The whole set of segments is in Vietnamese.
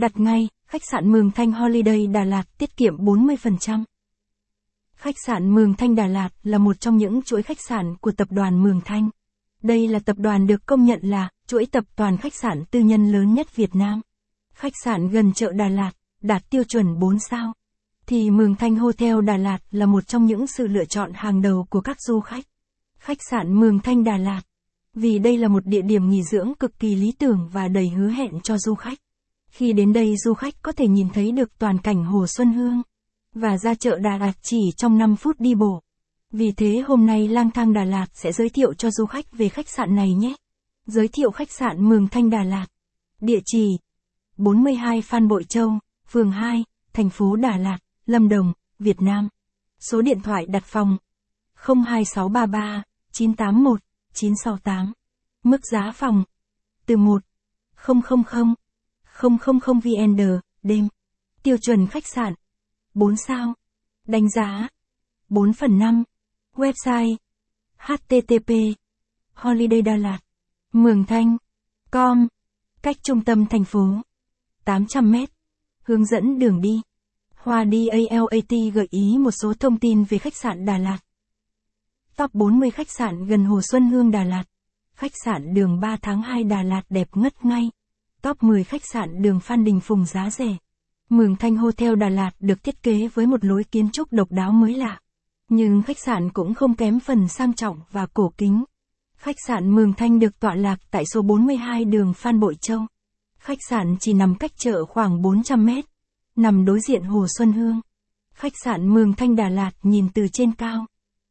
Đặt ngay, khách sạn Mường Thanh Holiday Đà Lạt tiết kiệm 40%. Khách sạn Mường Thanh Đà Lạt là một trong những chuỗi khách sạn của tập đoàn Mường Thanh. Đây là tập đoàn được công nhận là chuỗi tập đoàn khách sạn tư nhân lớn nhất Việt Nam. Khách sạn gần chợ Đà Lạt, đạt tiêu chuẩn 4 sao. Thì Mường Thanh Hotel Đà Lạt là một trong những sự lựa chọn hàng đầu của các du khách. Khách sạn Mường Thanh Đà Lạt. Vì đây là một địa điểm nghỉ dưỡng cực kỳ lý tưởng và đầy hứa hẹn cho du khách. Khi đến đây du khách có thể nhìn thấy được toàn cảnh Hồ Xuân Hương và ra chợ Đà Lạt chỉ trong 5 phút đi bộ. Vì thế hôm nay lang thang Đà Lạt sẽ giới thiệu cho du khách về khách sạn này nhé. Giới thiệu khách sạn Mường Thanh Đà Lạt. Địa chỉ 42 Phan Bội Châu, phường 2, thành phố Đà Lạt, Lâm Đồng, Việt Nam. Số điện thoại đặt phòng 02633 981 968. Mức giá phòng từ 1 000 000 VN đêm. Tiêu chuẩn khách sạn 4 sao. Đánh giá 4 phần 5. Website http holiday đà lạt mường thanh com cách trung tâm thành phố 800 mét hướng dẫn đường đi Hoa DALAT gợi ý một số thông tin về khách sạn Đà Lạt. Top 40 khách sạn gần Hồ Xuân Hương Đà Lạt. Khách sạn đường 3 tháng 2 Đà Lạt đẹp ngất ngay. Top 10 khách sạn đường Phan Đình Phùng giá rẻ. Mường Thanh Hotel Đà Lạt được thiết kế với một lối kiến trúc độc đáo mới lạ. Nhưng khách sạn cũng không kém phần sang trọng và cổ kính. Khách sạn Mường Thanh được tọa lạc tại số 42 đường Phan Bội Châu. Khách sạn chỉ nằm cách chợ khoảng 400 mét, nằm đối diện Hồ Xuân Hương. Khách sạn Mường Thanh Đà Lạt nhìn từ trên cao.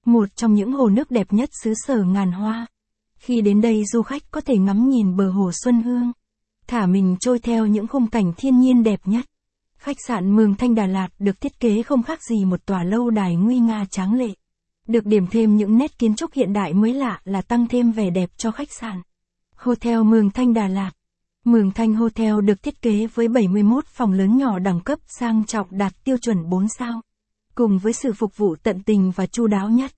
Một trong những hồ nước đẹp nhất xứ sở ngàn hoa. Khi đến đây du khách có thể ngắm nhìn bờ hồ Xuân Hương. Thả mình trôi theo những khung cảnh thiên nhiên đẹp nhất. Khách sạn Mường Thanh Đà Lạt được thiết kế không khác gì một tòa lâu đài nguy nga tráng lệ. Được điểm thêm những nét kiến trúc hiện đại mới lạ là tăng thêm vẻ đẹp cho khách sạn. Hotel Mường Thanh Đà Lạt Mường Thanh Hotel được thiết kế với 71 phòng lớn nhỏ đẳng cấp sang trọng đạt tiêu chuẩn 4 sao. Cùng với sự phục vụ tận tình và chu đáo nhất.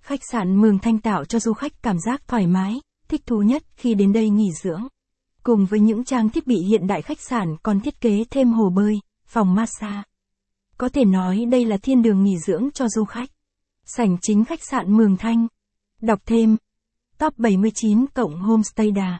Khách sạn Mường Thanh tạo cho du khách cảm giác thoải mái, thích thú nhất khi đến đây nghỉ dưỡng. Cùng với những trang thiết bị hiện đại khách sạn còn thiết kế thêm hồ bơi, phòng massage. Có thể nói đây là thiên đường nghỉ dưỡng cho du khách. Sảnh chính khách sạn Mường Thanh. Đọc thêm. Top 79 cộng Homestay Đà.